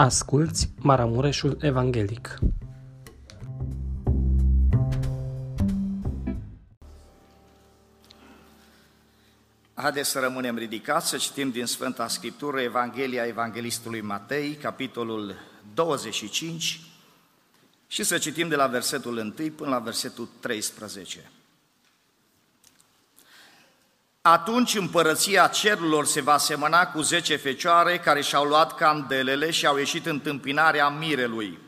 Asculți Maramureșul Evanghelic. Haideți să rămânem ridicați, să citim din Sfânta Scriptură Evanghelia Evanghelistului Matei, capitolul 25, și să citim de la versetul 1 până la versetul 13. Atunci împărăția cerurilor se va semăna cu zece fecioare care și-au luat candelele și au ieșit întâmpinarea mirelui.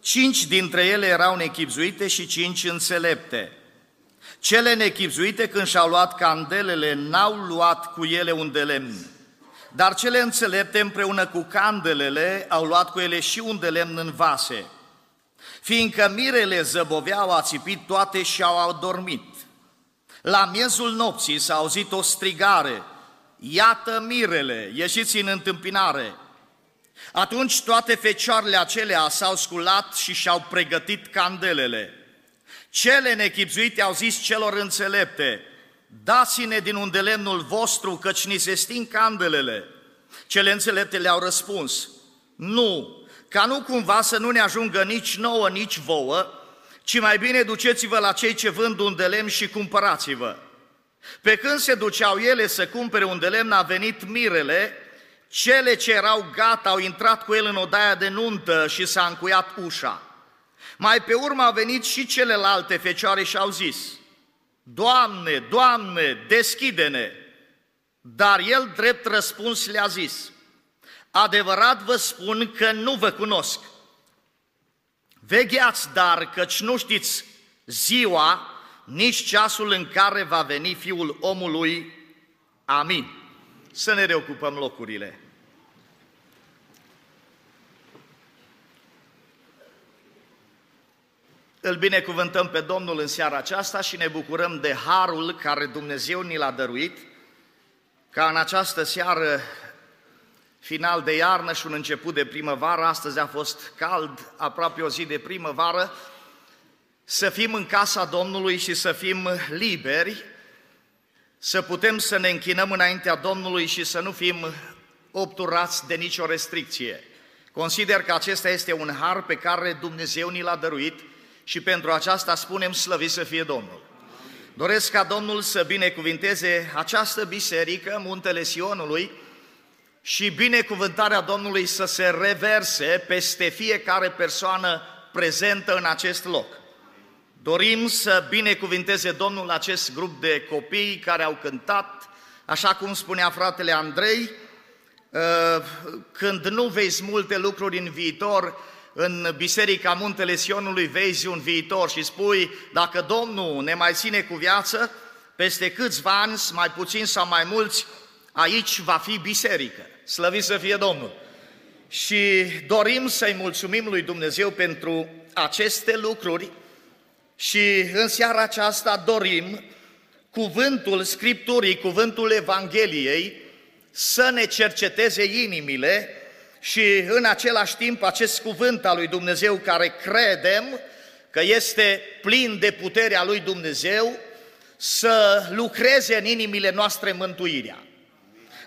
Cinci dintre ele erau nechipzuite și cinci înțelepte. Cele nechipzuite când și-au luat candelele n-au luat cu ele un de lemn, dar cele înțelepte împreună cu candelele au luat cu ele și un de lemn în vase. Fiindcă mirele zăboveau, a țipit toate și au adormit. La miezul nopții s-a auzit o strigare, iată mirele, ieșiți în întâmpinare. Atunci toate fecioarele acelea s-au sculat și și-au pregătit candelele. Cele nechipzuite au zis celor înțelepte, dați-ne din unde lemnul vostru, căci ni se sting candelele. Cele înțelepte le-au răspuns, nu, ca nu cumva să nu ne ajungă nici nouă, nici vouă, ci mai bine duceți-vă la cei ce vând un de lemn și cumpărați-vă. Pe când se duceau ele să cumpere un de lemn, a venit mirele, cele ce erau gata au intrat cu el în odaia de nuntă și s-a încuiat ușa. Mai pe urmă au venit și celelalte fecioare și au zis, Doamne, Doamne, deschide-ne! Dar el drept răspuns le-a zis, Adevărat vă spun că nu vă cunosc. Vegheați, dar, căci nu știți ziua, nici ceasul în care va veni Fiul omului. Amin. Să ne reocupăm locurile. Îl binecuvântăm pe Domnul în seara aceasta și ne bucurăm de harul care Dumnezeu ni l-a dăruit, ca în această seară final de iarnă și un început de primăvară, astăzi a fost cald, aproape o zi de primăvară, să fim în casa Domnului și să fim liberi, să putem să ne închinăm înaintea Domnului și să nu fim obturați de nicio restricție. Consider că acesta este un har pe care Dumnezeu ni l-a dăruit și pentru aceasta spunem slăvit să fie Domnul. Doresc ca Domnul să binecuvinteze această biserică, Muntele Sionului, și binecuvântarea Domnului să se reverse peste fiecare persoană prezentă în acest loc. Dorim să binecuvinteze Domnul acest grup de copii care au cântat, așa cum spunea fratele Andrei, uh, când nu vezi multe lucruri în viitor, în Biserica Muntele Sionului vezi un viitor și spui, dacă Domnul ne mai ține cu viață, peste câțiva ani, mai puțin sau mai mulți, aici va fi biserică. Slăvit să fie Domnul! Și dorim să-i mulțumim lui Dumnezeu pentru aceste lucruri și în seara aceasta dorim cuvântul Scripturii, cuvântul Evangheliei să ne cerceteze inimile și în același timp acest cuvânt al lui Dumnezeu care credem că este plin de puterea lui Dumnezeu să lucreze în inimile noastre mântuirea.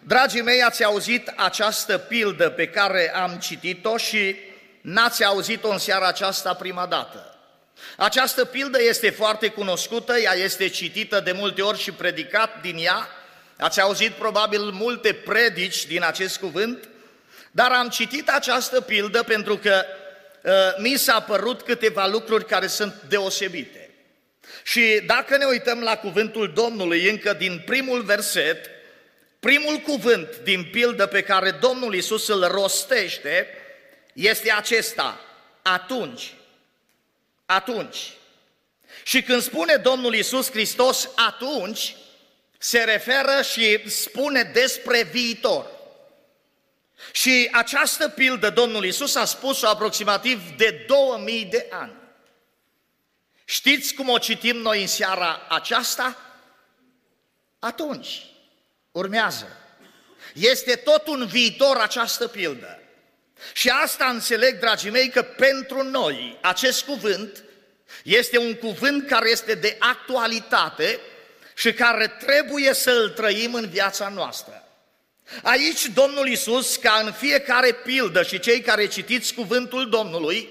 Dragii mei, ați auzit această pildă pe care am citit-o și n-ați auzit-o în seara aceasta prima dată. Această pildă este foarte cunoscută, ea este citită de multe ori și predicat din ea, ați auzit probabil multe predici din acest cuvânt, dar am citit această pildă pentru că uh, mi s-a părut câteva lucruri care sunt deosebite. Și dacă ne uităm la cuvântul Domnului încă din primul verset, Primul cuvânt din pildă pe care Domnul Isus îl rostește este acesta, atunci. Atunci. Și când spune Domnul Isus Hristos atunci, se referă și spune despre viitor. Și această pildă Domnul Isus a spus-o aproximativ de 2000 de ani. Știți cum o citim noi în seara aceasta? Atunci. Urmează. Este tot un viitor această pildă. Și asta înțeleg, dragii mei, că pentru noi acest cuvânt este un cuvânt care este de actualitate și care trebuie să îl trăim în viața noastră. Aici Domnul Isus, ca în fiecare pildă și cei care citiți cuvântul Domnului,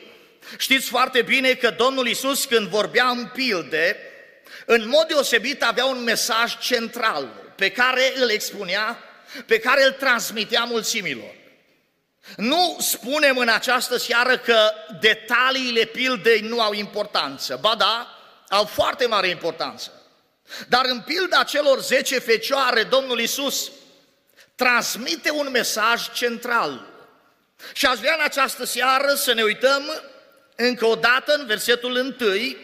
știți foarte bine că Domnul Isus când vorbea în pilde, în mod deosebit avea un mesaj central pe care îl expunea, pe care îl transmitea mulțimilor. Nu spunem în această seară că detaliile pildei nu au importanță. Ba da, au foarte mare importanță. Dar în pilda celor 10 fecioare, Domnul Isus transmite un mesaj central. Și aș vrea în această seară să ne uităm încă o dată în versetul 1,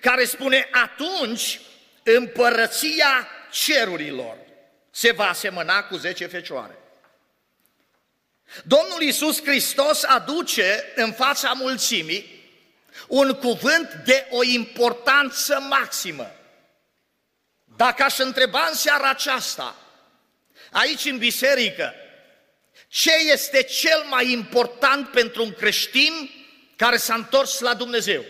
care spune, atunci împărăția cerurilor se va asemăna cu 10 fecioare. Domnul Iisus Hristos aduce în fața mulțimii un cuvânt de o importanță maximă. Dacă aș întreba în seara aceasta, aici în biserică, ce este cel mai important pentru un creștin care s-a întors la Dumnezeu?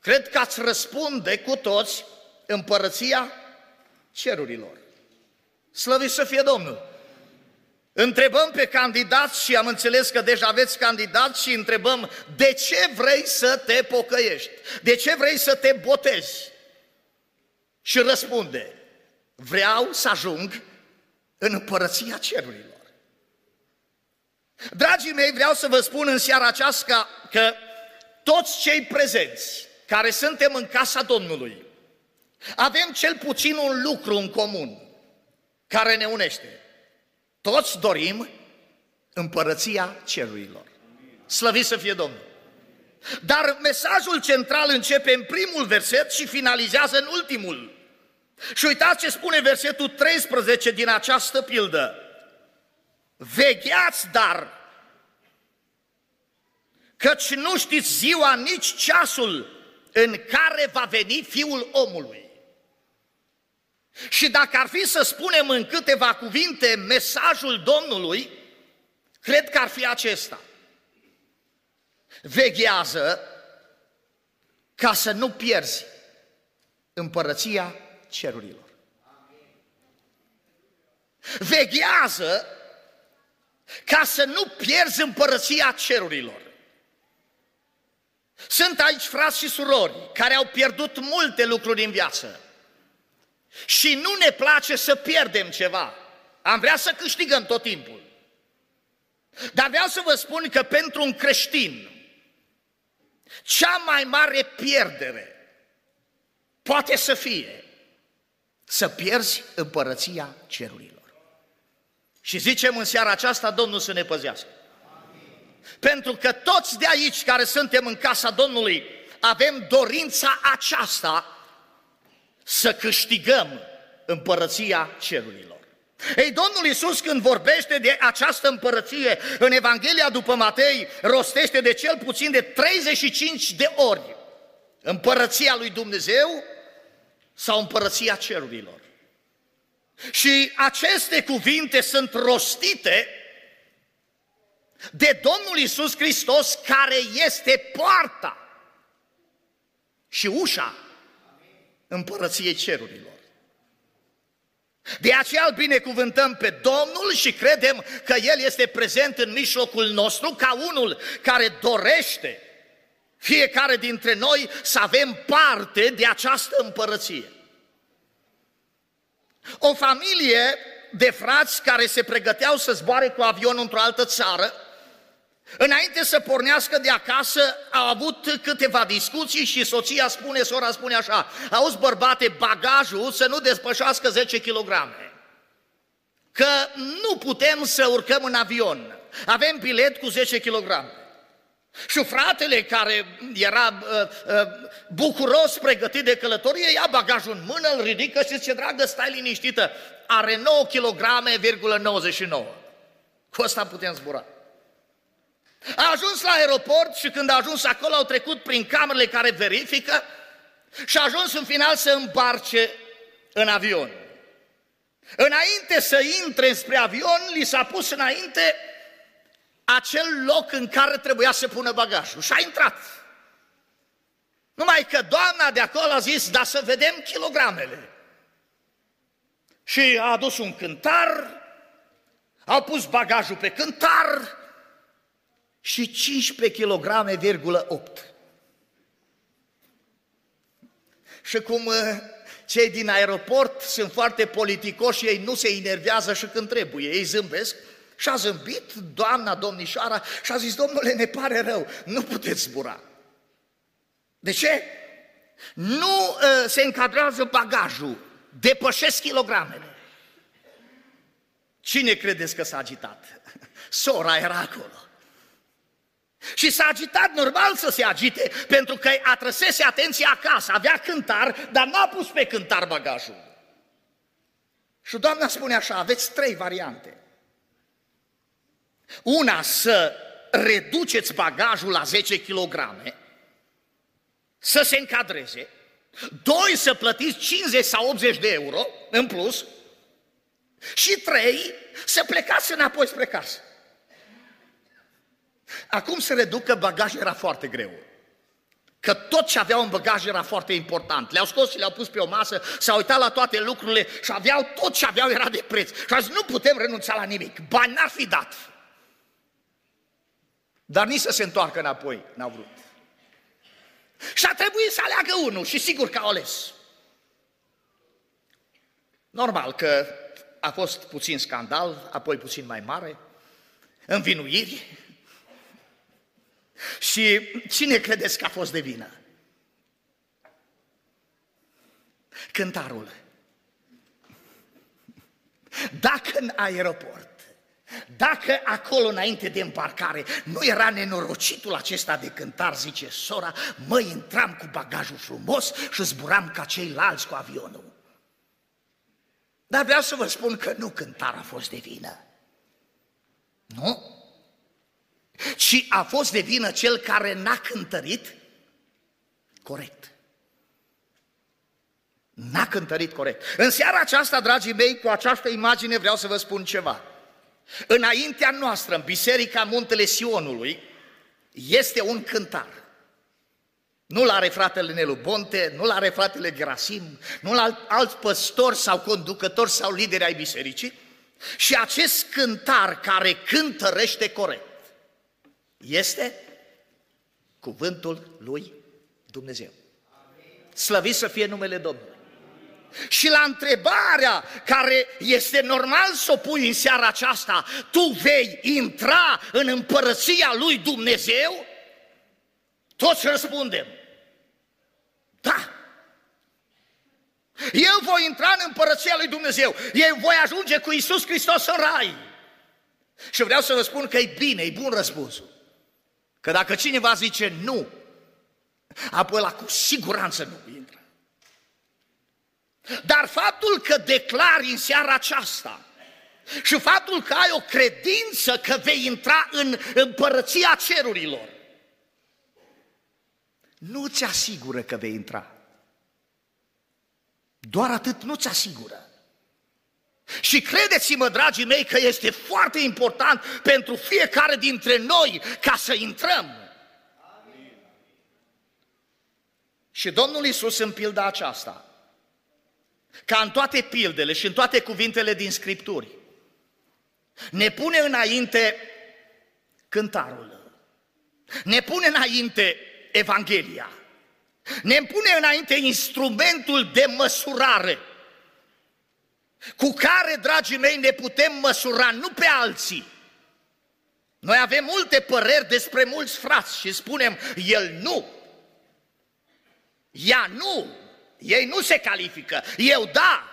Cred că ați răspunde cu toți împărăția cerurilor. Slăvit să fie Domnul! Întrebăm pe candidați și am înțeles că deja aveți candidați și întrebăm de ce vrei să te pocăiești? De ce vrei să te botezi? Și răspunde, vreau să ajung în împărăția cerurilor. Dragii mei, vreau să vă spun în seara aceasta că toți cei prezenți care suntem în casa Domnului, avem cel puțin un lucru în comun care ne unește. Toți dorim împărăția cerurilor. Slăvit să fie Domnul! Dar mesajul central începe în primul verset și finalizează în ultimul. Și uitați ce spune versetul 13 din această pildă. Vegheați dar, căci nu știți ziua nici ceasul în care va veni Fiul omului. Și dacă ar fi să spunem în câteva cuvinte mesajul Domnului, cred că ar fi acesta. Veghează ca să nu pierzi împărăția cerurilor. Veghează ca să nu pierzi împărăția cerurilor. Sunt aici frați și surori care au pierdut multe lucruri în viață. Și nu ne place să pierdem ceva. Am vrea să câștigăm tot timpul. Dar vreau să vă spun că pentru un creștin, cea mai mare pierdere poate să fie să pierzi împărăția cerurilor. Și zicem în seara aceasta, Domnul să ne păzească. Pentru că toți de aici care suntem în casa Domnului avem dorința aceasta să câștigăm împărăția cerurilor. Ei, Domnul Iisus când vorbește de această împărăție în Evanghelia după Matei, rostește de cel puțin de 35 de ori împărăția lui Dumnezeu sau împărăția cerurilor. Și aceste cuvinte sunt rostite de Domnul Iisus Hristos care este poarta și ușa împărăției cerurilor. De aceea îl binecuvântăm pe Domnul și credem că El este prezent în mijlocul nostru ca unul care dorește fiecare dintre noi să avem parte de această împărăție. O familie de frați care se pregăteau să zboare cu avionul într-o altă țară, Înainte să pornească de acasă, au avut câteva discuții și soția spune, sora spune așa, auzi bărbate, bagajul să nu despășească 10 kg. Că nu putem să urcăm în avion. Avem bilet cu 10 kg. Și fratele care era uh, uh, bucuros pregătit de călătorie, ia bagajul în mână, îl ridică și zice, dragă, stai liniștită, are 9 kg, 99. Cu asta putem zbura. A ajuns la aeroport și când a ajuns acolo au trecut prin camerele care verifică și a ajuns în final să îmbarce în avion. Înainte să intre spre avion, li s-a pus înainte acel loc în care trebuia să pună bagajul și a intrat. Numai că doamna de acolo a zis, da să vedem kilogramele. Și a adus un cântar Au pus bagajul pe cântar și 15 kg,8. Și cum uh, cei din aeroport sunt foarte politicoși, ei nu se enervează și când trebuie, ei zâmbesc, și a zâmbit doamna domnișoara și a zis, domnule, ne pare rău, nu puteți zbura. De ce? Nu uh, se încadrează bagajul, depășesc kilogramele. Cine credeți că s-a agitat? Sora era acolo. Și s-a agitat, normal să se agite, pentru că atrăsese atenția acasă, avea cântar, dar n-a pus pe cântar bagajul. Și doamna spune așa, aveți trei variante. Una, să reduceți bagajul la 10 kg, să se încadreze. Doi, să plătiți 50 sau 80 de euro în plus. Și trei, să plecați înapoi spre casă. Acum se reducă bagajul era foarte greu. Că tot ce aveau în bagaj era foarte important. Le-au scos și le-au pus pe o masă, s-au uitat la toate lucrurile și aveau tot ce aveau era de preț. Și azi nu putem renunța la nimic. Bani n-ar fi dat. Dar nici să se întoarcă înapoi n-au vrut. Și a trebuit să aleagă unul și sigur că au ales. Normal că a fost puțin scandal, apoi puțin mai mare, învinuiri. Și cine credeți că a fost de vină? Cântarul. Dacă în aeroport dacă acolo înainte de împarcare nu era nenorocitul acesta de cântar, zice sora, mă intram cu bagajul frumos și zburam ca ceilalți cu avionul. Dar vreau să vă spun că nu cântar a fost de vină. Nu? Ci a fost de vină cel care n-a cântărit corect. N-a cântărit corect. În seara aceasta, dragii mei, cu această imagine vreau să vă spun ceva. Înaintea noastră, în Biserica Muntele Sionului, este un cântar. Nu-l are fratele Nelu Bonte, nu-l are fratele Gerasim, nu-l are alți păstori sau conducători sau lideri ai bisericii. Și acest cântar care cântărește corect este cuvântul lui Dumnezeu. Slăvit să fie numele Domnului. Și la întrebarea care este normal să o pui în seara aceasta, tu vei intra în împărăția lui Dumnezeu? Toți răspundem. Da. Eu voi intra în împărăția lui Dumnezeu. Eu voi ajunge cu Isus Hristos în rai. Și vreau să vă spun că e bine, e bun răspunsul. Că dacă cineva zice nu, apoi la cu siguranță nu intră. Dar faptul că declari în seara aceasta și faptul că ai o credință că vei intra în împărăția cerurilor, nu ți asigură că vei intra. Doar atât nu ți asigură. Și credeți-mă, dragii mei, că este foarte important pentru fiecare dintre noi ca să intrăm. Amin. Și Domnul Isus în pilda aceasta ca în toate pildele și în toate cuvintele din Scripturi, ne pune înainte cântarul, ne pune înainte Evanghelia, ne pune înainte instrumentul de măsurare, cu care, dragii mei, ne putem măsura nu pe alții. Noi avem multe păreri despre mulți frați și spunem, el nu, ea nu, ei nu se califică, eu da.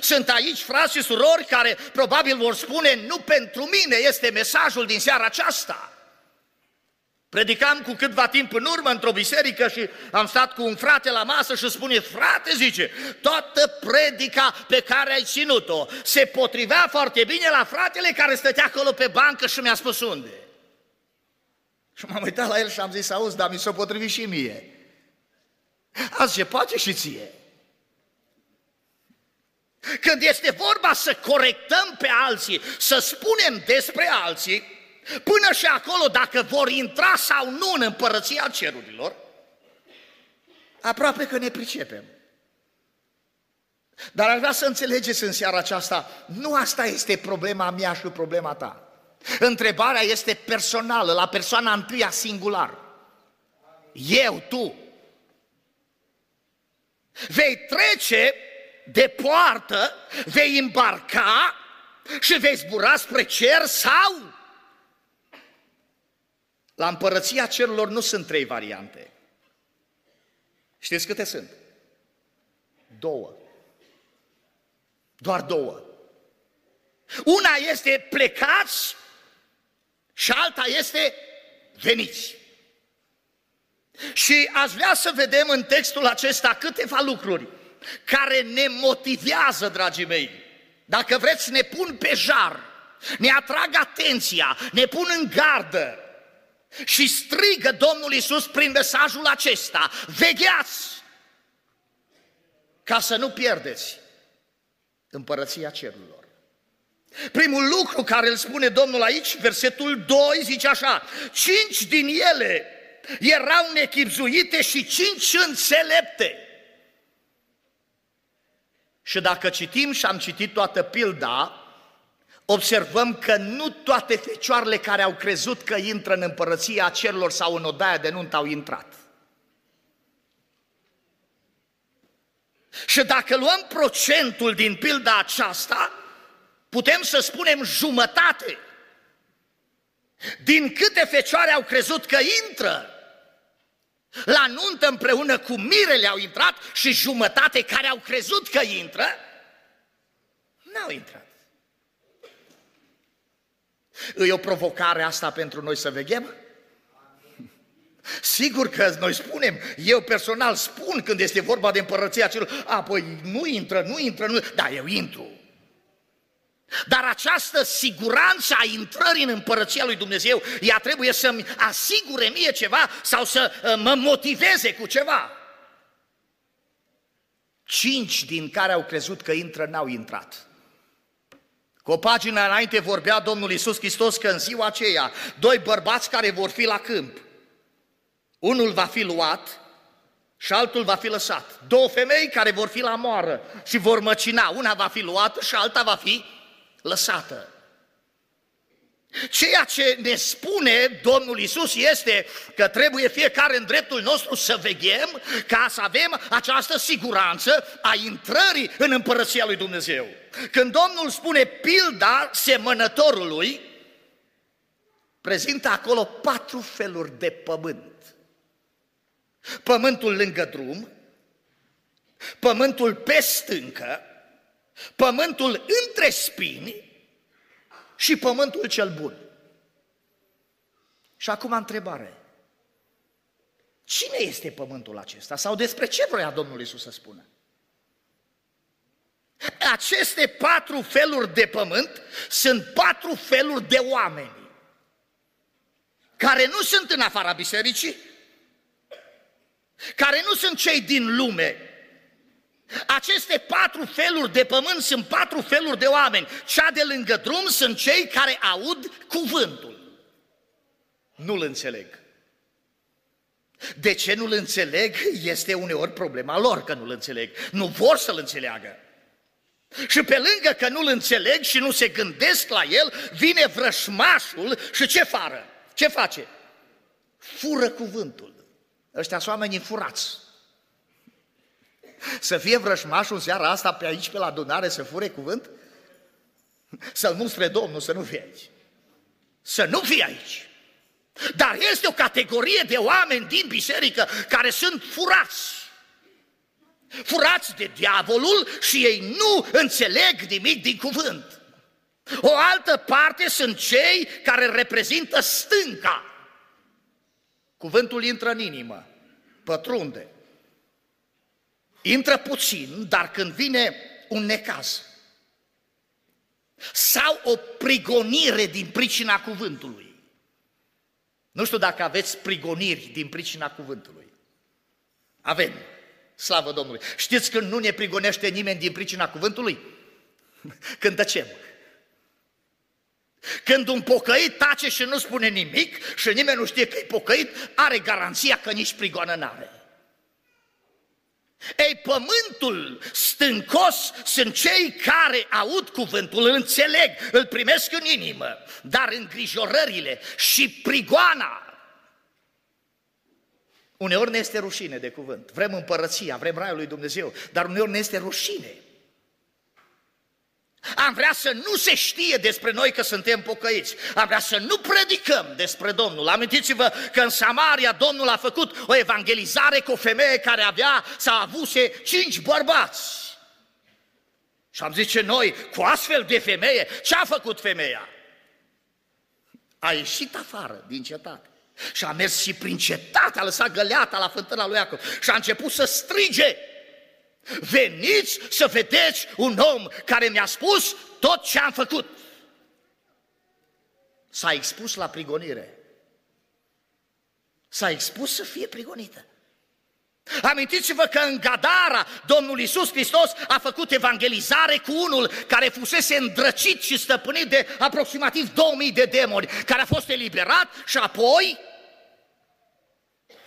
Sunt aici frați și surori care probabil vor spune, nu pentru mine este mesajul din seara aceasta. Predicam cu câtva timp în urmă într-o biserică și am stat cu un frate la masă și spune, frate, zice, toată predica pe care ai ținut-o se potrivea foarte bine la fratele care stătea acolo pe bancă și mi-a spus unde. Și m-am uitat la el și am zis, auzi, dar mi s-a potrivit și mie. Azi se poate și ție. Când este vorba să corectăm pe alții, să spunem despre alții, până și acolo dacă vor intra sau nu în împărăția cerurilor, aproape că ne pricepem. Dar aș vrea să înțelegeți în seara aceasta, nu asta este problema mea și problema ta. Întrebarea este personală, la persoana întâia singular. Eu, tu. Vei trece de poartă, vei îmbarca și vei zbura spre cer sau? La împărăția cerurilor nu sunt trei variante. Știți câte sunt? Două. Doar două. Una este plecați și alta este veniți. Și aș vrea să vedem în textul acesta câteva lucruri care ne motivează, dragii mei. Dacă vreți, ne pun pe jar, ne atrag atenția, ne pun în gardă și strigă Domnul Isus prin mesajul acesta, vegheați ca să nu pierdeți împărăția cerurilor. Primul lucru care îl spune Domnul aici, versetul 2, zice așa, cinci din ele erau nechipzuite și cinci înțelepte. Și dacă citim și am citit toată pilda, observăm că nu toate fecioarele care au crezut că intră în împărăția cerurilor sau în odaia de nuntă au intrat. Și dacă luăm procentul din pilda aceasta, putem să spunem jumătate din câte fecioare au crezut că intră la nuntă împreună cu mirele au intrat și jumătate care au crezut că intră, n-au intrat. E o provocare asta pentru noi să veghem? Sigur că noi spunem, eu personal spun când este vorba de împărăția celor, apoi nu intră, nu intră, nu, da, eu intru. Dar această siguranță a intrării în împărăția lui Dumnezeu, ea trebuie să-mi asigure mie ceva sau să uh, mă motiveze cu ceva. Cinci din care au crezut că intră, n-au intrat. Cu o pagină înainte vorbea Domnul Isus Hristos că în ziua aceea, doi bărbați care vor fi la câmp, unul va fi luat și altul va fi lăsat. Două femei care vor fi la moară și vor măcina, una va fi luată și alta va fi lăsată. Ceea ce ne spune Domnul Isus este că trebuie fiecare în dreptul nostru să veghem ca să avem această siguranță a intrării în împărăția lui Dumnezeu. Când Domnul spune pilda semănătorului, prezintă acolo patru feluri de pământ. Pământul lângă drum, pământul pe stâncă, pământul între spini și pământul cel bun. Și acum întrebare. Cine este pământul acesta? Sau despre ce vrea Domnul Isus să spună? Aceste patru feluri de pământ sunt patru feluri de oameni care nu sunt în afara bisericii, care nu sunt cei din lume, aceste patru feluri de pământ sunt patru feluri de oameni. Cea de lângă drum sunt cei care aud cuvântul. Nu-l înțeleg. De ce nu-l înțeleg? Este uneori problema lor că nu-l înțeleg. Nu vor să-l înțeleagă. Și pe lângă că nu-l înțeleg și nu se gândesc la el, vine vrășmașul și ce fară? Ce face? Fură cuvântul. Ăștia sunt oamenii furați. Să fie vrășmașul în seara asta pe aici, pe la adunare, să fure cuvânt? Să-l nu spre Domnul, să nu fie aici. Să nu fie aici. Dar este o categorie de oameni din biserică care sunt furați. Furați de diavolul și ei nu înțeleg nimic din cuvânt. O altă parte sunt cei care reprezintă stânca. Cuvântul intră în inimă, pătrunde, Intră puțin, dar când vine un necaz sau o prigonire din pricina cuvântului. Nu știu dacă aveți prigoniri din pricina cuvântului. Avem. Slavă Domnului. Știți când nu ne prigonește nimeni din pricina cuvântului? Când tăcem. Când un pocăit tace și nu spune nimic și nimeni nu știe că e pocăit, are garanția că nici prigoană n-are. Ei, pământul stâncos sunt cei care aud cuvântul, îl înțeleg, îl primesc în inimă, dar îngrijorările și prigoana Uneori ne este rușine de cuvânt. Vrem împărăția, vrem raiul lui Dumnezeu, dar uneori ne este rușine. Am vrea să nu se știe despre noi că suntem pocăiți. Am vrea să nu predicăm despre Domnul. Amintiți-vă că în Samaria Domnul a făcut o evangelizare cu o femeie care avea sau avuse cinci bărbați. Și am zice noi, cu astfel de femeie, ce a făcut femeia? A ieșit afară din cetate. Și a mers și prin cetate, a lăsat găleata la fântâna lui Iacov și a început să strige. Veniți să vedeți un om care mi-a spus tot ce am făcut. S-a expus la prigonire. S-a expus să fie prigonită. Amintiți-vă că în Gadara Domnul Isus Hristos a făcut evangelizare cu unul care fusese îndrăcit și stăpânit de aproximativ 2000 de demoni, care a fost eliberat și apoi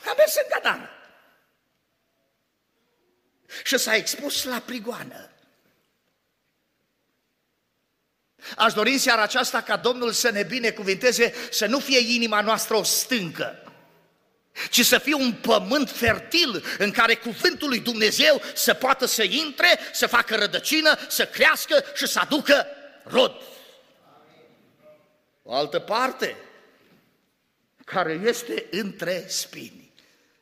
a mers în Gadara. Și s-a expus la prigoană. Aș dori în seara aceasta ca Domnul să ne binecuvinteze, să nu fie inima noastră o stâncă, ci să fie un pământ fertil în care cuvântul lui Dumnezeu să poată să intre, să facă rădăcină, să crească și să aducă rod. O altă parte care este între spini.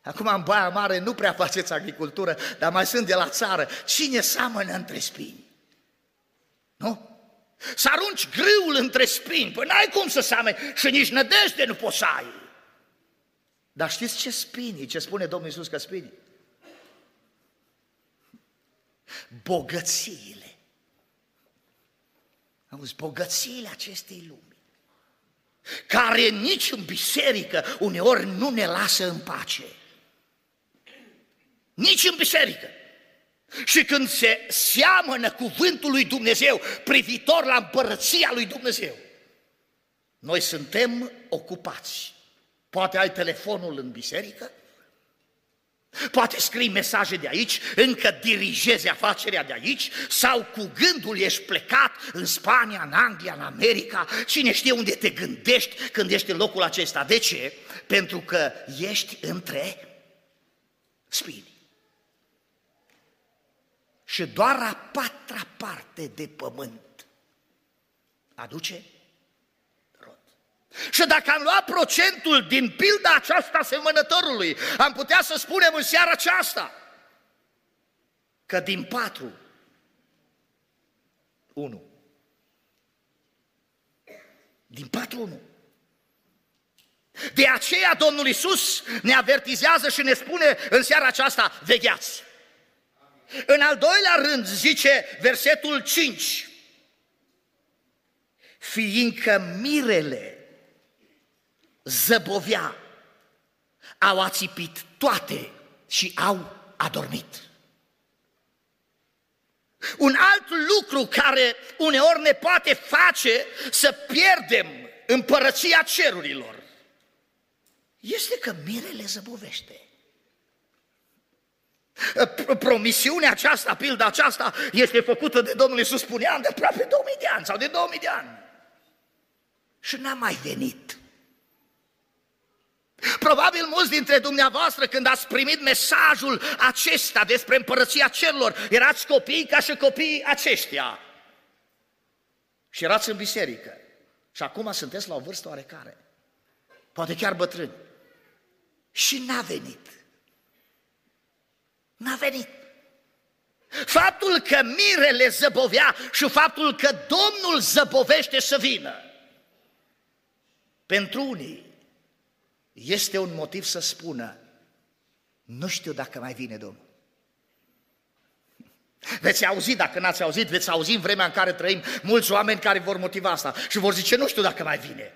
Acum în Baia Mare nu prea faceți agricultură, dar mai sunt de la țară. Cine seamănă între spini? Nu? Să arunci grâul între spini, păi n-ai cum să seamănă și nici nădejde nu poți să ai. Dar știți ce spini, ce spune Domnul Iisus că spini? Bogățiile. Auzi, bogățiile acestei lumi care nici în biserică uneori nu ne lasă în pace. Nici în biserică. Și când se seamănă cuvântul lui Dumnezeu privitor la împărăția lui Dumnezeu, noi suntem ocupați. Poate ai telefonul în biserică, Poate scrii mesaje de aici, încă dirigezi afacerea de aici sau cu gândul ești plecat în Spania, în Anglia, în America, cine știe unde te gândești când ești în locul acesta. De ce? Pentru că ești între spini și doar a patra parte de pământ aduce rod. Și dacă am luat procentul din pilda aceasta semănătorului, am putea să spunem în seara aceasta că din patru, unu. Din patru, unu. De aceea Domnul Isus ne avertizează și ne spune în seara aceasta, vegheați! În al doilea rând zice versetul 5, fiindcă mirele zăbovea, au ațipit toate și au adormit. Un alt lucru care uneori ne poate face să pierdem împărăția cerurilor este că mirele zăbovește. Promisiunea aceasta, pilda aceasta, este făcută de Domnul Iisus, spuneam, de aproape 2000 de ani sau de 2000 de ani. Și n-a mai venit. Probabil mulți dintre dumneavoastră, când ați primit mesajul acesta despre împărăția cerurilor, erați copii ca și copiii aceștia. Și erați în biserică. Și acum sunteți la o vârstă oarecare. Poate chiar bătrâni. Și n-a venit. N-a venit. Faptul că mirele zăbovea și faptul că Domnul zăbovește să vină, pentru unii este un motiv să spună, nu știu dacă mai vine Domnul. Veți auzi, dacă n-ați auzit, veți auzi în vremea în care trăim mulți oameni care vor motiva asta și vor zice, nu știu dacă mai vine.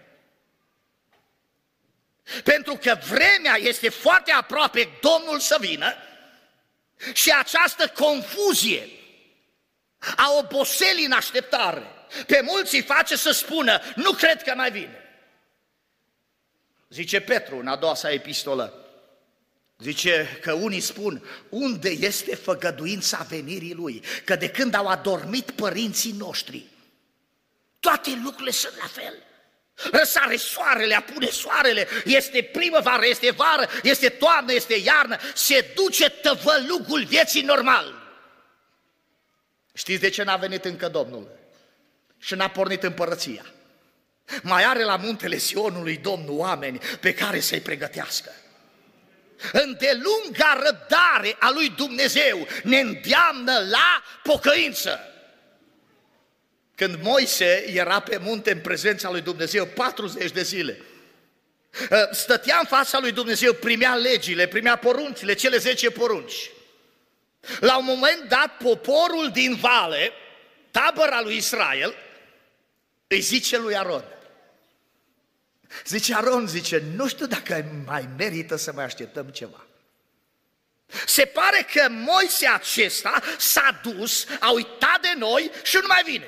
Pentru că vremea este foarte aproape Domnul să vină și această confuzie a oboselii în așteptare pe mulți îi face să spună, nu cred că mai vine. Zice Petru în a doua sa epistolă, Zice că unii spun, unde este făgăduința venirii lui? Că de când au adormit părinții noștri, toate lucrurile sunt la fel. Răsare soarele, apune soarele, este primăvară, este vară, este toamnă, este iarnă, se duce tăvălugul vieții normal. Știți de ce n-a venit încă Domnul? Și n-a pornit împărăția. Mai are la muntele Sionului Domnul oameni pe care să-i pregătească. Îndelunga răbdare a lui Dumnezeu ne îndeamnă la pocăință. Când Moise era pe munte în prezența lui Dumnezeu 40 de zile, ă, stătea în fața lui Dumnezeu, primea legile, primea poruncile, cele 10 porunci. La un moment dat, poporul din vale, tabăra lui Israel, îi zice lui Aron, Zice Aron, zice, nu știu dacă mai merită să mai așteptăm ceva. Se pare că Moise acesta s-a dus, a uitat de noi și nu mai vine.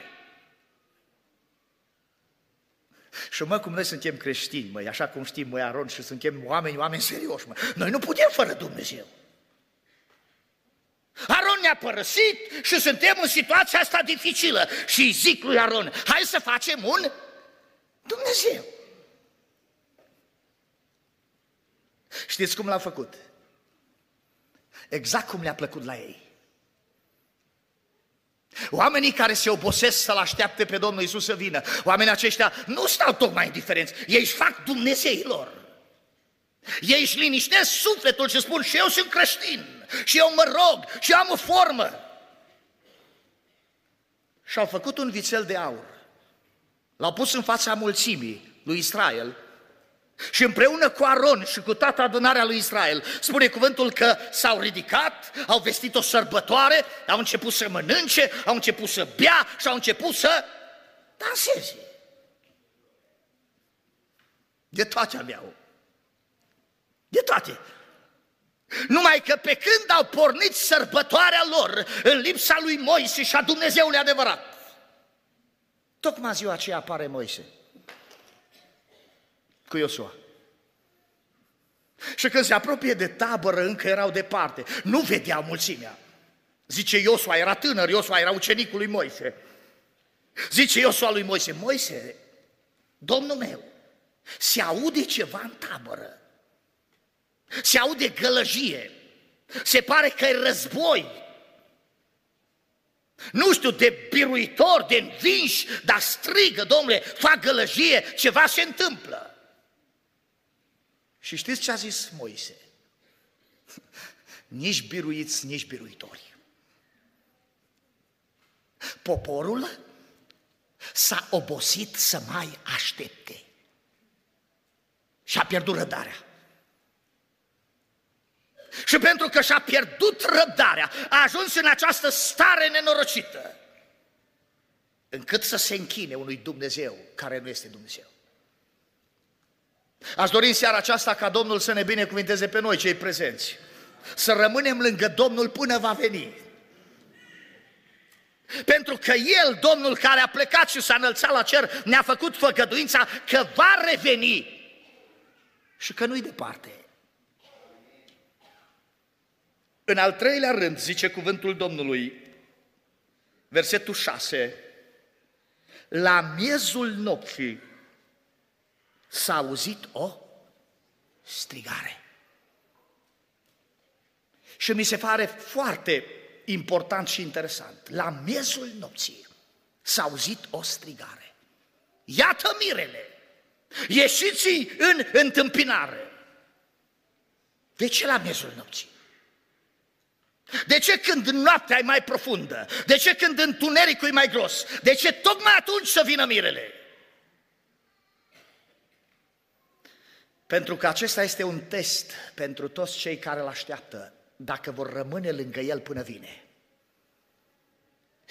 Și mă, cum noi suntem creștini, măi, așa cum știm, măi, Aron, și suntem oameni, oameni serioși, mă. Noi nu putem fără Dumnezeu. Aron ne-a părăsit și suntem în situația asta dificilă. Și zic lui Aron, hai să facem un Dumnezeu. Știți cum l-a făcut? Exact cum le-a plăcut la ei. Oamenii care se obosesc să-L așteapte pe Domnul Isus să vină, oamenii aceștia nu stau tocmai indiferenți, ei își fac Dumnezeilor. Ei își liniștesc sufletul și spun și eu sunt creștin, și eu mă rog, și eu am o formă. Și au făcut un vițel de aur. L-au pus în fața mulțimii lui Israel și împreună cu Aron și cu toată adunarea lui Israel, spune cuvântul că s-au ridicat, au vestit o sărbătoare, au început să mănânce, au început să bea și au început să danseze. De toate aveau. De toate. Numai că pe când au pornit sărbătoarea lor în lipsa lui Moise și a Dumnezeului adevărat, tocmai ziua aceea apare Moise cu Iosua. Și când se apropie de tabără, încă erau departe, nu vedeau mulțimea. Zice Iosua, era tânăr, Iosua era ucenicul lui Moise. Zice Iosua lui Moise, Moise, domnul meu, se aude ceva în tabără. Se aude gălăgie. Se pare că e război. Nu știu, de biruitor, de învinși, dar strigă, domnule, fac gălăgie, ceva se întâmplă. Și știți ce a zis Moise? nici biruiți, nici biruitori. Poporul s-a obosit să mai aștepte și a pierdut răbdarea. Și pentru că și-a pierdut răbdarea, a ajuns în această stare nenorocită, încât să se închine unui Dumnezeu care nu este Dumnezeu. Aș dori în seara aceasta ca Domnul să ne binecuvinteze pe noi, cei prezenți. Să rămânem lângă Domnul până va veni. Pentru că El, Domnul care a plecat și s-a înălțat la cer, ne-a făcut făgăduința că va reveni și că nu-i departe. În al treilea rând, zice cuvântul Domnului, versetul 6, la miezul nopții, s-a auzit o strigare. Și mi se pare foarte important și interesant. La miezul nopții s-a auzit o strigare. Iată mirele! Ieșiți în întâmpinare! De ce la miezul nopții? De ce când noaptea e mai profundă? De ce când întunericul e mai gros? De ce tocmai atunci să vină mirele? Pentru că acesta este un test pentru toți cei care îl așteaptă, dacă vor rămâne lângă el până vine.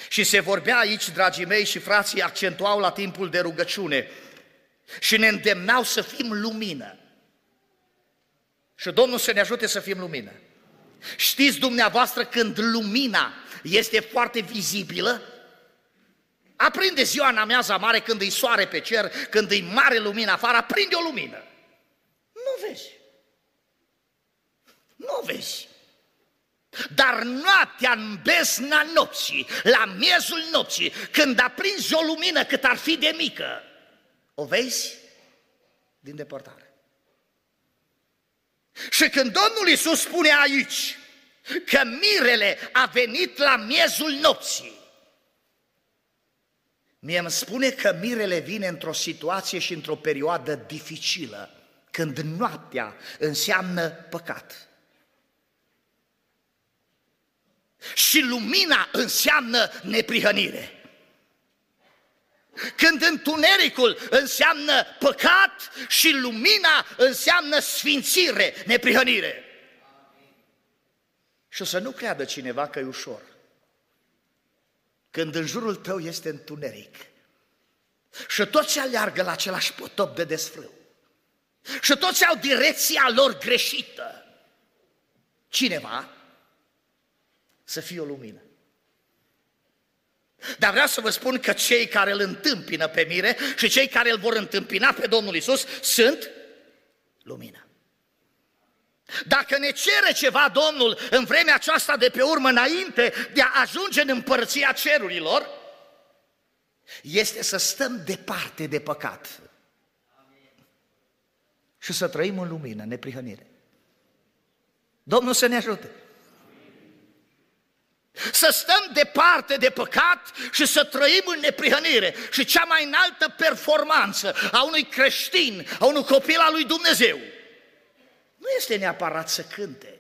Și se vorbea aici, dragii mei și frații, accentuau la timpul de rugăciune și ne îndemnau să fim lumină. Și Domnul să ne ajute să fim lumină. Știți dumneavoastră când lumina este foarte vizibilă? Aprinde ziua în amiaza mare când îi soare pe cer, când îi mare lumină afară, aprinde o lumină. Nu vezi. Nu o vezi. Dar noaptea, în besna nopții, la miezul nopții, când aprinzi o lumină cât ar fi de mică, o vezi din depărtare. Și când Domnul Iisus spune aici că mirele a venit la miezul nopții, mie îmi spune că mirele vine într-o situație și într-o perioadă dificilă, când noaptea înseamnă păcat. Și lumina înseamnă neprihănire. Când întunericul înseamnă păcat și lumina înseamnă sfințire, neprihănire. Și o să nu creadă cineva că e ușor. Când în jurul tău este întuneric și toți aleargă la același potop de desfrâu și toți au direcția lor greșită, cineva să fie o lumină. Dar vreau să vă spun că cei care îl întâmpină pe mire și cei care îl vor întâmpina pe Domnul Isus sunt lumină. Dacă ne cere ceva Domnul în vremea aceasta de pe urmă înainte de a ajunge în împărăția cerurilor, este să stăm departe de păcat și să trăim în lumină, neprihănire. Domnul să ne ajute! Să stăm departe de păcat și să trăim în neprihănire. Și cea mai înaltă performanță a unui creștin, a unui copil al lui Dumnezeu, nu este neapărat să cânte,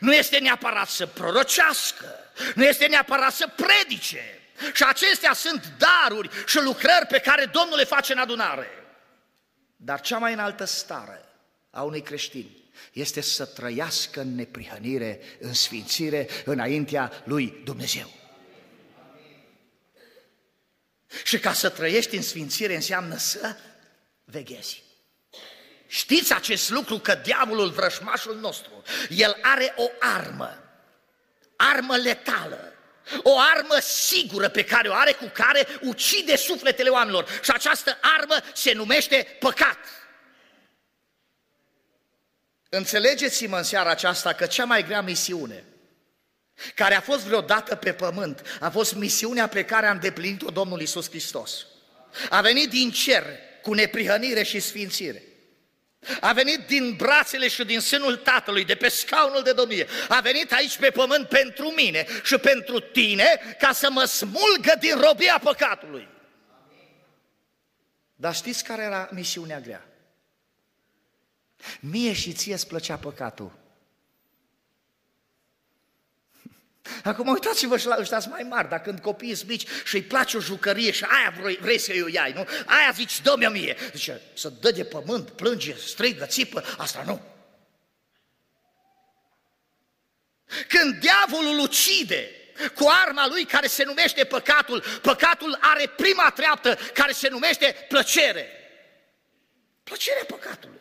nu este neapărat să prorocească, nu este neapărat să predice. Și acestea sunt daruri și lucrări pe care Domnul le face în adunare. Dar cea mai înaltă stare a unui creștin este să trăiască în neprihănire, în sfințire, înaintea lui Dumnezeu. Și ca să trăiești în sfințire înseamnă să veghezi. Știți acest lucru că diavolul, vrășmașul nostru, el are o armă, armă letală, o armă sigură pe care o are cu care ucide sufletele oamenilor. Și această armă se numește păcat. Înțelegeți-mă în seara aceasta că cea mai grea misiune care a fost vreodată pe pământ a fost misiunea pe care a îndeplinit-o Domnul Isus Hristos. A venit din cer cu neprihănire și sfințire. A venit din brațele și din sânul Tatălui, de pe scaunul de domnie. A venit aici pe pământ pentru mine și pentru tine ca să mă smulgă din robia păcatului. Dar știți care era misiunea grea? Mie și ție îți plăcea păcatul. Acum uitați-vă și la ăștia mai mari, dacă când copiii sunt mici și îi place o jucărie și aia vrei, vrei să-i o iai, nu? Aia zici, dă-mi mie. Zice, să dă de pământ, plânge, strigă, țipă, asta nu. Când diavolul ucide cu arma lui care se numește păcatul, păcatul are prima treaptă care se numește plăcere. Plăcerea păcatului.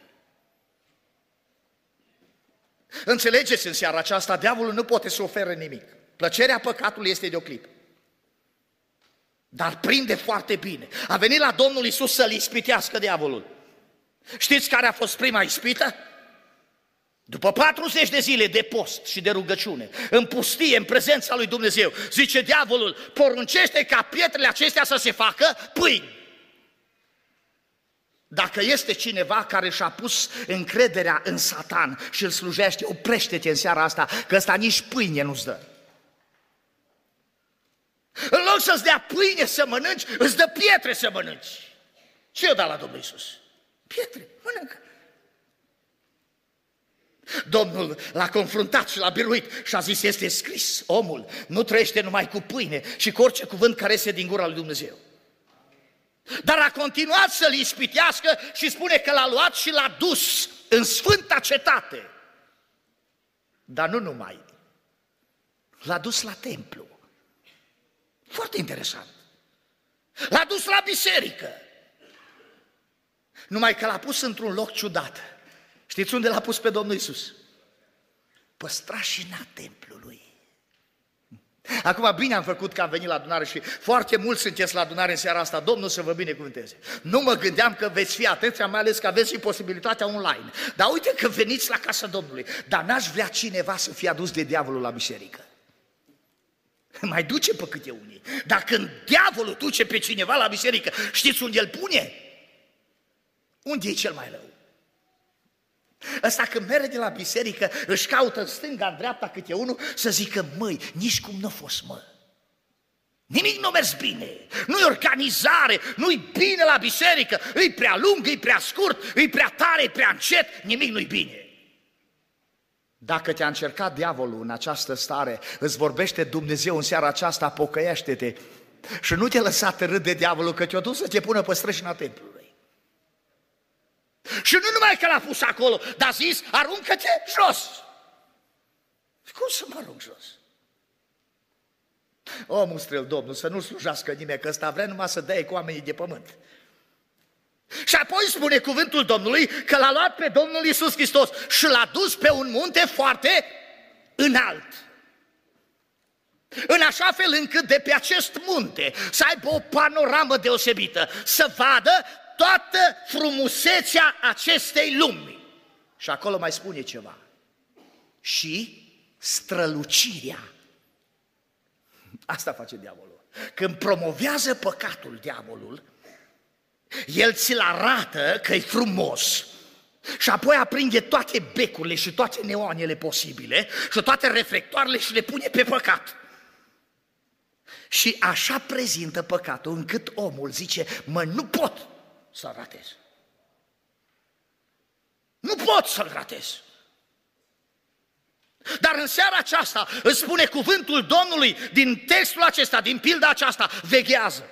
Înțelegeți în seara aceasta, diavolul nu poate să ofere nimic. Plăcerea păcatului este de o clipă. Dar prinde foarte bine. A venit la Domnul Isus să-l ispitească diavolul. Știți care a fost prima ispită? După 40 de zile de post și de rugăciune, în pustie, în prezența lui Dumnezeu, zice diavolul, poruncește ca pietrele acestea să se facă pâini. Dacă este cineva care și-a pus încrederea în Satan și îl slujește, oprește-te în seara asta, că ăsta nici pâine nu-ți dă. În loc să-ți dea pâine să mănânci, îți dă pietre să mănânci. Ce o da la Domnul Iisus? Pietre, mănâncă. Domnul l-a confruntat și l-a biruit și a zis, este scris, omul nu trăiește numai cu pâine și cu orice cuvânt care este din gura lui Dumnezeu. Dar a continuat să-l ispitească și spune că l-a luat și l-a dus în sfânta cetate. Dar nu numai. L-a dus la templu. Foarte interesant. L-a dus la biserică. Numai că l-a pus într-un loc ciudat. Știți unde l-a pus pe Domnul Isus? Păstrașina templului. Acum bine am făcut că am venit la adunare și foarte mulți sunteți la adunare în seara asta, Domnul să vă binecuvânteze. Nu mă gândeam că veți fi atâția, mai ales că aveți și posibilitatea online. Dar uite că veniți la casa Domnului, dar n-aș vrea cineva să fie adus de diavolul la biserică. Mai duce pe câte unii. Dar când diavolul duce pe cineva la biserică, știți unde îl pune? Unde e cel mai rău? Ăsta când merge de la biserică, își caută în stânga, în dreapta câte unul, să zică, măi, nici cum nu a fost, mă. Nimic nu mers bine, nu-i organizare, nu-i bine la biserică, îi prea lung, îi prea scurt, îi prea tare, îi prea încet, nimic nu-i bine. Dacă te-a încercat diavolul în această stare, îți vorbește Dumnezeu în seara aceasta, pocăiește-te și nu te lăsa râd de diavolul că te-a dus să te pună pe strășina templului. Și nu numai că l-a pus acolo, dar a zis, aruncă-te jos. Cum să mă arunc jos? O, mustrel Domnul, să nu slujească nimeni, că ăsta vrea numai să dea cu oamenii de pământ. Și apoi spune cuvântul Domnului că l-a luat pe Domnul Isus Hristos și l-a dus pe un munte foarte înalt. În așa fel încât de pe acest munte să aibă o panoramă deosebită, să vadă toată frumusețea acestei lumi. Și acolo mai spune ceva. Și strălucirea. Asta face diavolul. Când promovează păcatul diavolul, el ți-l arată că e frumos, și apoi aprinde toate becurile și toate neoanele posibile și toate reflectoarele și le pune pe păcat. Și așa prezintă păcatul încât omul zice, mă, nu pot să-l ratez. Nu pot să-l ratez. Dar în seara aceasta îți spune cuvântul Domnului din textul acesta, din pilda aceasta, veghează.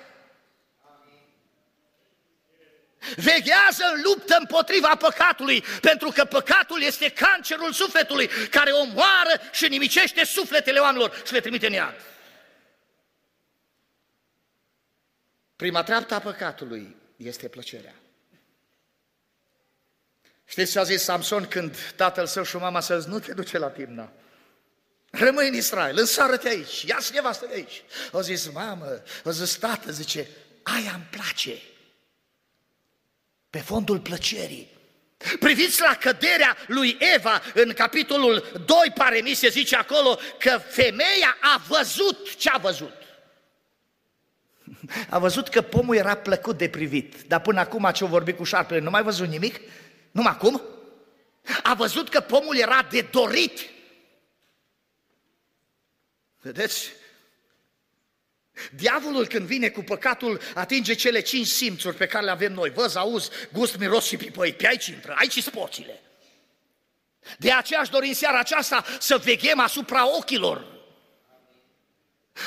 Veghează în luptă împotriva păcatului, pentru că păcatul este cancerul sufletului care omoară și nimicește sufletele oamenilor și le trimite în iad. Prima treaptă a păcatului este plăcerea. Știți ce a zis Samson când tatăl său și mama să nu te duce la Timna? Rămâi în Israel, însară-te aici, ia-ți nevastă de aici. Au zis, mamă, au zis, tată, zice, aia îmi place. Pe fondul plăcerii. Priviți la căderea lui Eva în capitolul 2, pare mi se zice acolo că femeia a văzut ce a văzut. A văzut că pomul era plăcut de privit, dar până acum ce-o vorbit cu șarpele, nu mai văzut nimic? Numai acum? A văzut că pomul era de dorit. Vedeți? Diavolul când vine cu păcatul atinge cele cinci simțuri pe care le avem noi. Văz, auz, gust, miros și pipăi. Pe aici intră, aici spoțile. De aceea aș dori în seara aceasta să veghem asupra ochilor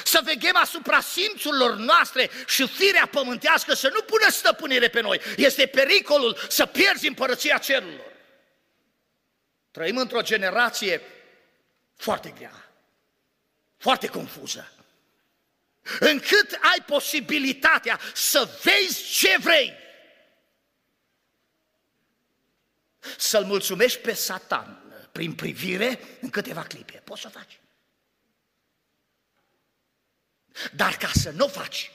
să veghem asupra simțurilor noastre și firea pământească să nu pună stăpânire pe noi. Este pericolul să pierzi împărăția cerurilor. Trăim într-o generație foarte grea, foarte confuză, încât ai posibilitatea să vezi ce vrei. Să-l mulțumești pe Satan prin privire în câteva clipe. Poți să faci. Dar ca să nu faci,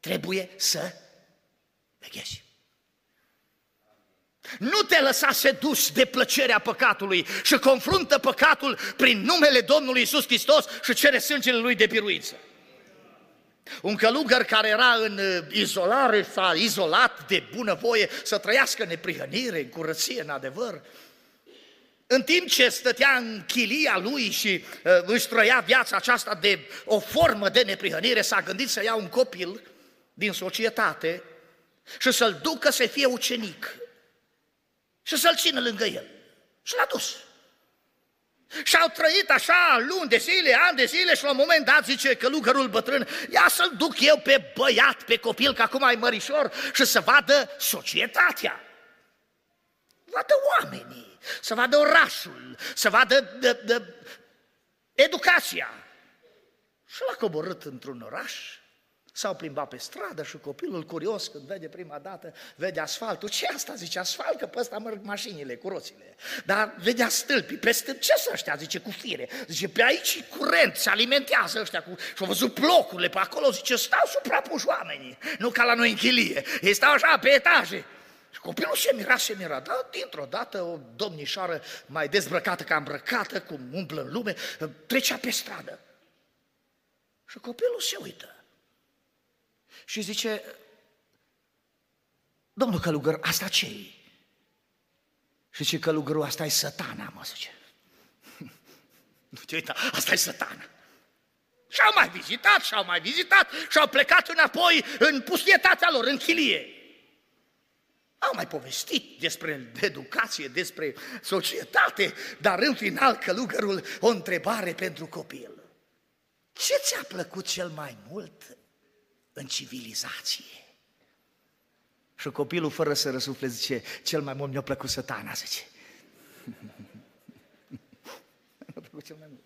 trebuie să veghezi. Nu te lăsa sedus de plăcerea păcatului și confruntă păcatul prin numele Domnului Isus Hristos și cere sângele Lui de biruință. Un călugăr care era în uh, izolare s-a izolat de bunăvoie să trăiască în neprihănire, în curăție, în adevăr, în timp ce stătea în chilia lui și uh, își trăia viața aceasta de o formă de neprihănire, s-a gândit să ia un copil din societate și să-l ducă să fie ucenic și să-l țină lângă el. Și l-a dus. Și au trăit așa luni de zile, ani de zile și la un moment dat zice călugărul bătrân, ia să-l duc eu pe băiat, pe copil, că acum e mărișor și să vadă societatea. Vadă oamenii să vadă orașul, să vadă de, de, educația. Și l-a coborât într-un oraș S-au plimbat pe stradă și copilul curios când vede prima dată, vede asfaltul. Ce asta? Zice, asfalt, că pe ăsta merg mașinile cu roțile. Dar vedea stâlpii, pe stâlpi, ce să ăștia? Zice, cu fire. Zice, pe aici curent, se alimentează ăștia cu... Și-au văzut blocurile pe acolo, zice, stau suprapuși oamenii, nu ca la noi în chilie. Ei stau așa pe etaje. Și copilul se mira, se mira, dar dintr-o dată o domnișoară mai dezbrăcată ca îmbrăcată, cum umblă în lume, trecea pe stradă. Și copilul se uită și zice, domnul călugăr, asta ce -i? Și zice, călugărul, asta e satana, mă zice. Nu te uita, asta e satana. Și-au mai vizitat, și-au mai vizitat, și-au plecat înapoi în pustietatea lor, în chilie. Au mai povestit despre educație, despre societate, dar în final călugărul o întrebare pentru copil. Ce ți-a plăcut cel mai mult în civilizație. Și copilul, fără să răsufle, zice, cel mai mult mi-a plăcut satana, zice. mi-a plăcut cel mai mult.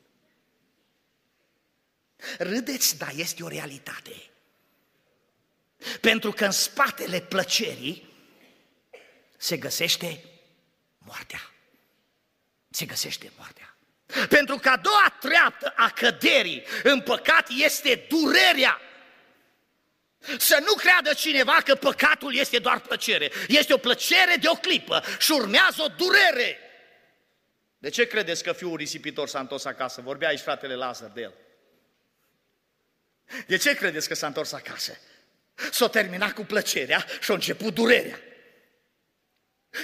Râdeți, dar este o realitate. Pentru că în spatele plăcerii se găsește moartea. Se găsește moartea. Pentru că a doua treaptă a căderii în păcat este durerea. Să nu creadă cineva că păcatul este doar plăcere. Este o plăcere de o clipă și urmează o durere. De ce credeți că fiul risipitor s-a întors acasă? Vorbea aici fratele Lazar de el. De ce credeți că s-a întors acasă? S-a terminat cu plăcerea și a început durerea.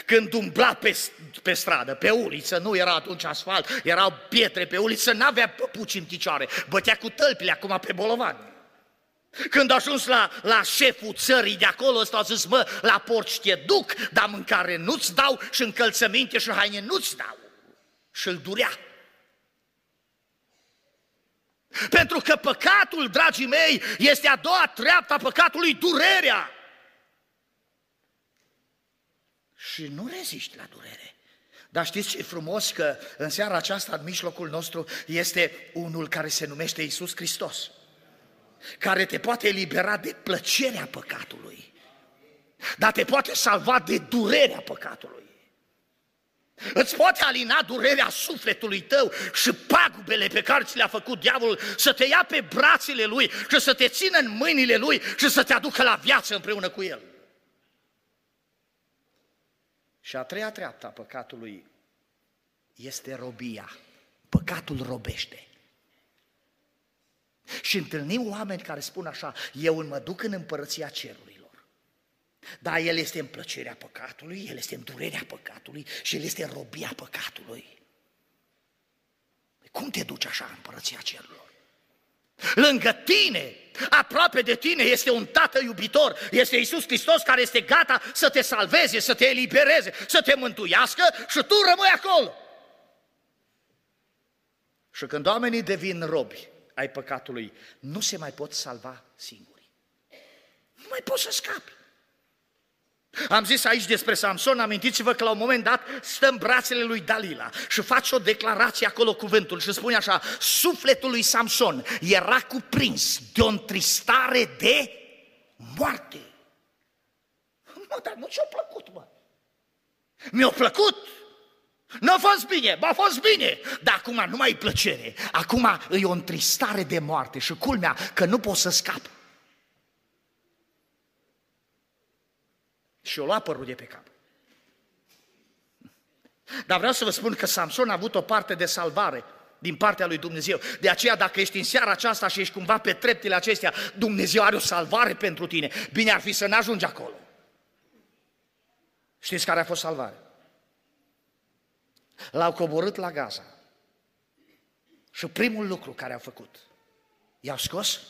Când umbla pe, pe stradă, pe uliță, nu era atunci asfalt, erau pietre pe uliță, n-avea păpuci în picioare, bătea cu tălpile acum pe bolovani. Când a ajuns la, la șeful țării de acolo, ăsta a zis, mă, la porci te duc, dar mâncare nu-ți dau și încălțăminte și haine nu-ți dau. Și îl durea. Pentru că păcatul, dragii mei, este a doua treaptă a păcatului, durerea. Și nu reziști la durere. Dar știți ce e frumos? Că în seara aceasta, în mijlocul nostru, este unul care se numește Isus Hristos care te poate elibera de plăcerea păcatului, dar te poate salva de durerea păcatului. Îți poate alina durerea sufletului tău și pagubele pe care ți le-a făcut diavolul să te ia pe brațele lui și să te țină în mâinile lui și să te aducă la viață împreună cu el. Și a treia treaptă a păcatului este robia. Păcatul robește. Și întâlnim oameni care spun așa, eu mă duc în împărăția cerurilor. Dar el este în plăcerea păcatului, el este în durerea păcatului și el este în robia păcatului. Cum te duci așa în împărăția cerurilor? Lângă tine, aproape de tine, este un tată iubitor, este Isus Hristos care este gata să te salveze, să te elibereze, să te mântuiască și tu rămâi acolo. Și când oamenii devin robi, ai păcatului, nu se mai pot salva singuri. Nu mai poți să scapi. Am zis aici despre Samson, amintiți-vă că la un moment dat stă în brațele lui Dalila și face o declarație acolo cuvântul și spune așa, sufletul lui Samson era cuprins de o întristare de moarte. Mă, dar nu ți-a plăcut, mă. Mi-a plăcut, nu a fost bine, a fost bine, dar acum nu mai e plăcere, acum e o întristare de moarte și culmea că nu pot să scap. Și o lua părul de pe cap. Dar vreau să vă spun că Samson a avut o parte de salvare din partea lui Dumnezeu. De aceea, dacă ești în seara aceasta și ești cumva pe treptele acestea, Dumnezeu are o salvare pentru tine. Bine ar fi să ne ajungi acolo. Știți care a fost salvare? L-au coborât la Gaza. Și primul lucru care a făcut, i-au scos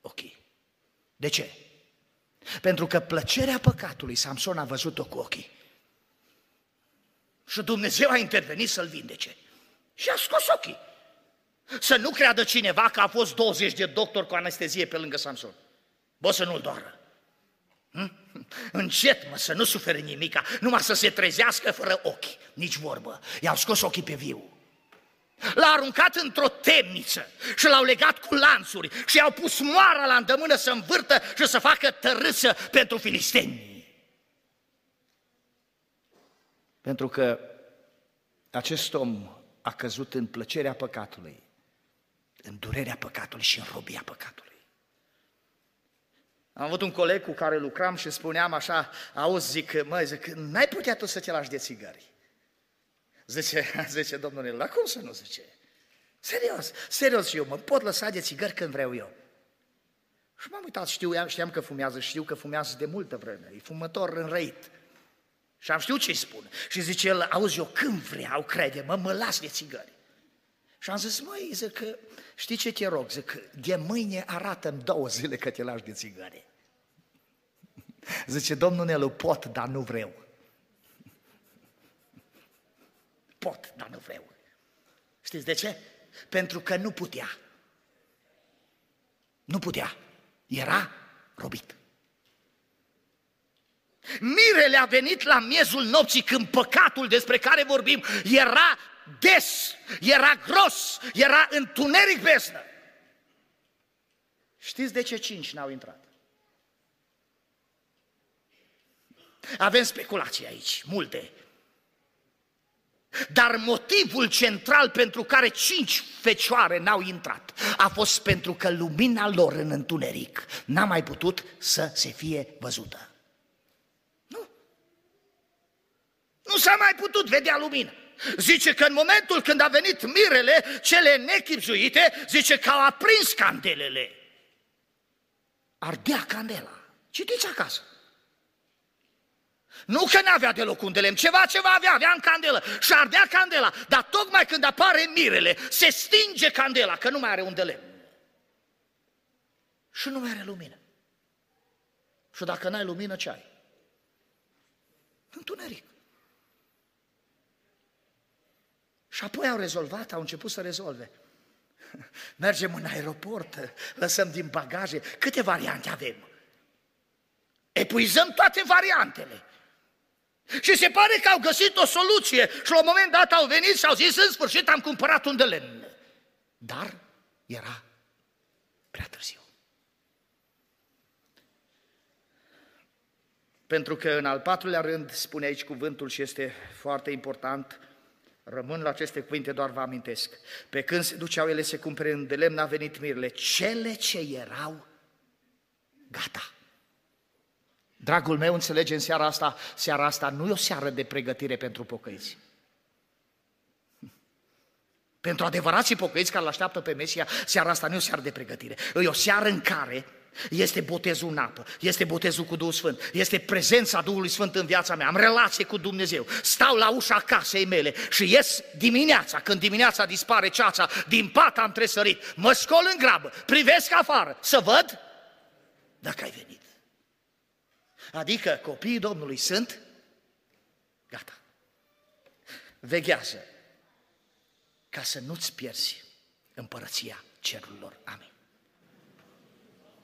ochii. De ce? Pentru că plăcerea păcatului Samson a văzut-o cu ochii. Și Dumnezeu a intervenit să-l vindece. Și a scos ochii. Să nu creadă cineva că a fost 20 de doctori cu anestezie pe lângă Samson. Bă, să nu-l doară. Hm? Încet, mă, să nu sufere nimica, numai să se trezească fără ochi, nici vorbă. I-au scos ochii pe viu. L-au aruncat într-o temniță și l-au legat cu lanțuri și i-au pus moara la îndemână să învârtă și să facă tărâsă pentru filisteni. Pentru că acest om a căzut în plăcerea păcatului, în durerea păcatului și în robia păcatului. Am avut un coleg cu care lucram și spuneam așa, auzi, zic, măi, zic, n-ai putea tu să te lași de țigări. Zice, zice domnul la cum să nu zice? Serios, serios și eu, mă pot lăsa de țigări când vreau eu. Și m-am uitat, știu, știam că fumează, știu că fumează de multă vreme, e fumător înrăit. Și am știut ce-i spun. Și zice el, auzi, eu când vreau, crede mă, mă las de țigări. Și am zis, măi, zic că, știi ce te rog, zic că de mâine arată în două zile că te lași de țigări. Zice, domnul Nelu, pot, dar nu vreau. Pot, dar nu vreau. Știți de ce? Pentru că nu putea. Nu putea. Era robit. Mirele a venit la miezul nopții când păcatul despre care vorbim era des, era gros, era întuneric besnă. Știți de ce cinci n-au intrat? Avem speculații aici, multe. Dar motivul central pentru care cinci fecioare n-au intrat a fost pentru că lumina lor în întuneric n-a mai putut să se fie văzută. Nu. Nu s-a mai putut vedea lumină. Zice că în momentul când a venit mirele, cele nechipzuite, zice că au aprins candelele. Ardea candela. Citiți acasă. Nu că n-avea deloc un de lemn, ceva, ceva avea, avea în candelă și ardea candela. Dar tocmai când apare mirele, se stinge candela, că nu mai are un de lemn. Și nu mai are lumină. Și dacă n-ai lumină, ce ai? Întuneric. Și apoi au rezolvat, au început să rezolve. Mergem în aeroport, lăsăm din bagaje, câte variante avem? Epuizăm toate variantele. Și se pare că au găsit o soluție și la un moment dat au venit și au zis, în sfârșit am cumpărat un de lemn. Dar era prea târziu. Pentru că în al patrulea rând spune aici cuvântul și este foarte important, rămân la aceste cuvinte, doar vă amintesc. Pe când se duceau ele se cumpere în de lemn, a venit mirele. Cele ce erau, gata. Dragul meu, înțelege în seara asta, seara asta nu e o seară de pregătire pentru pocăiți. Pentru adevărații pocăiți care îl așteaptă pe Mesia, seara asta nu e o seară de pregătire. E o seară în care este botezul în apă, este botezul cu Duhul Sfânt, este prezența Duhului Sfânt în viața mea, am relație cu Dumnezeu, stau la ușa casei mele și ies dimineața, când dimineața dispare ceața, din pat am tresărit, mă scol în grabă, privesc afară, să văd dacă ai venit. Adică copiii Domnului sunt gata. Veghează ca să nu-ți pierzi împărăția cerurilor. Amin.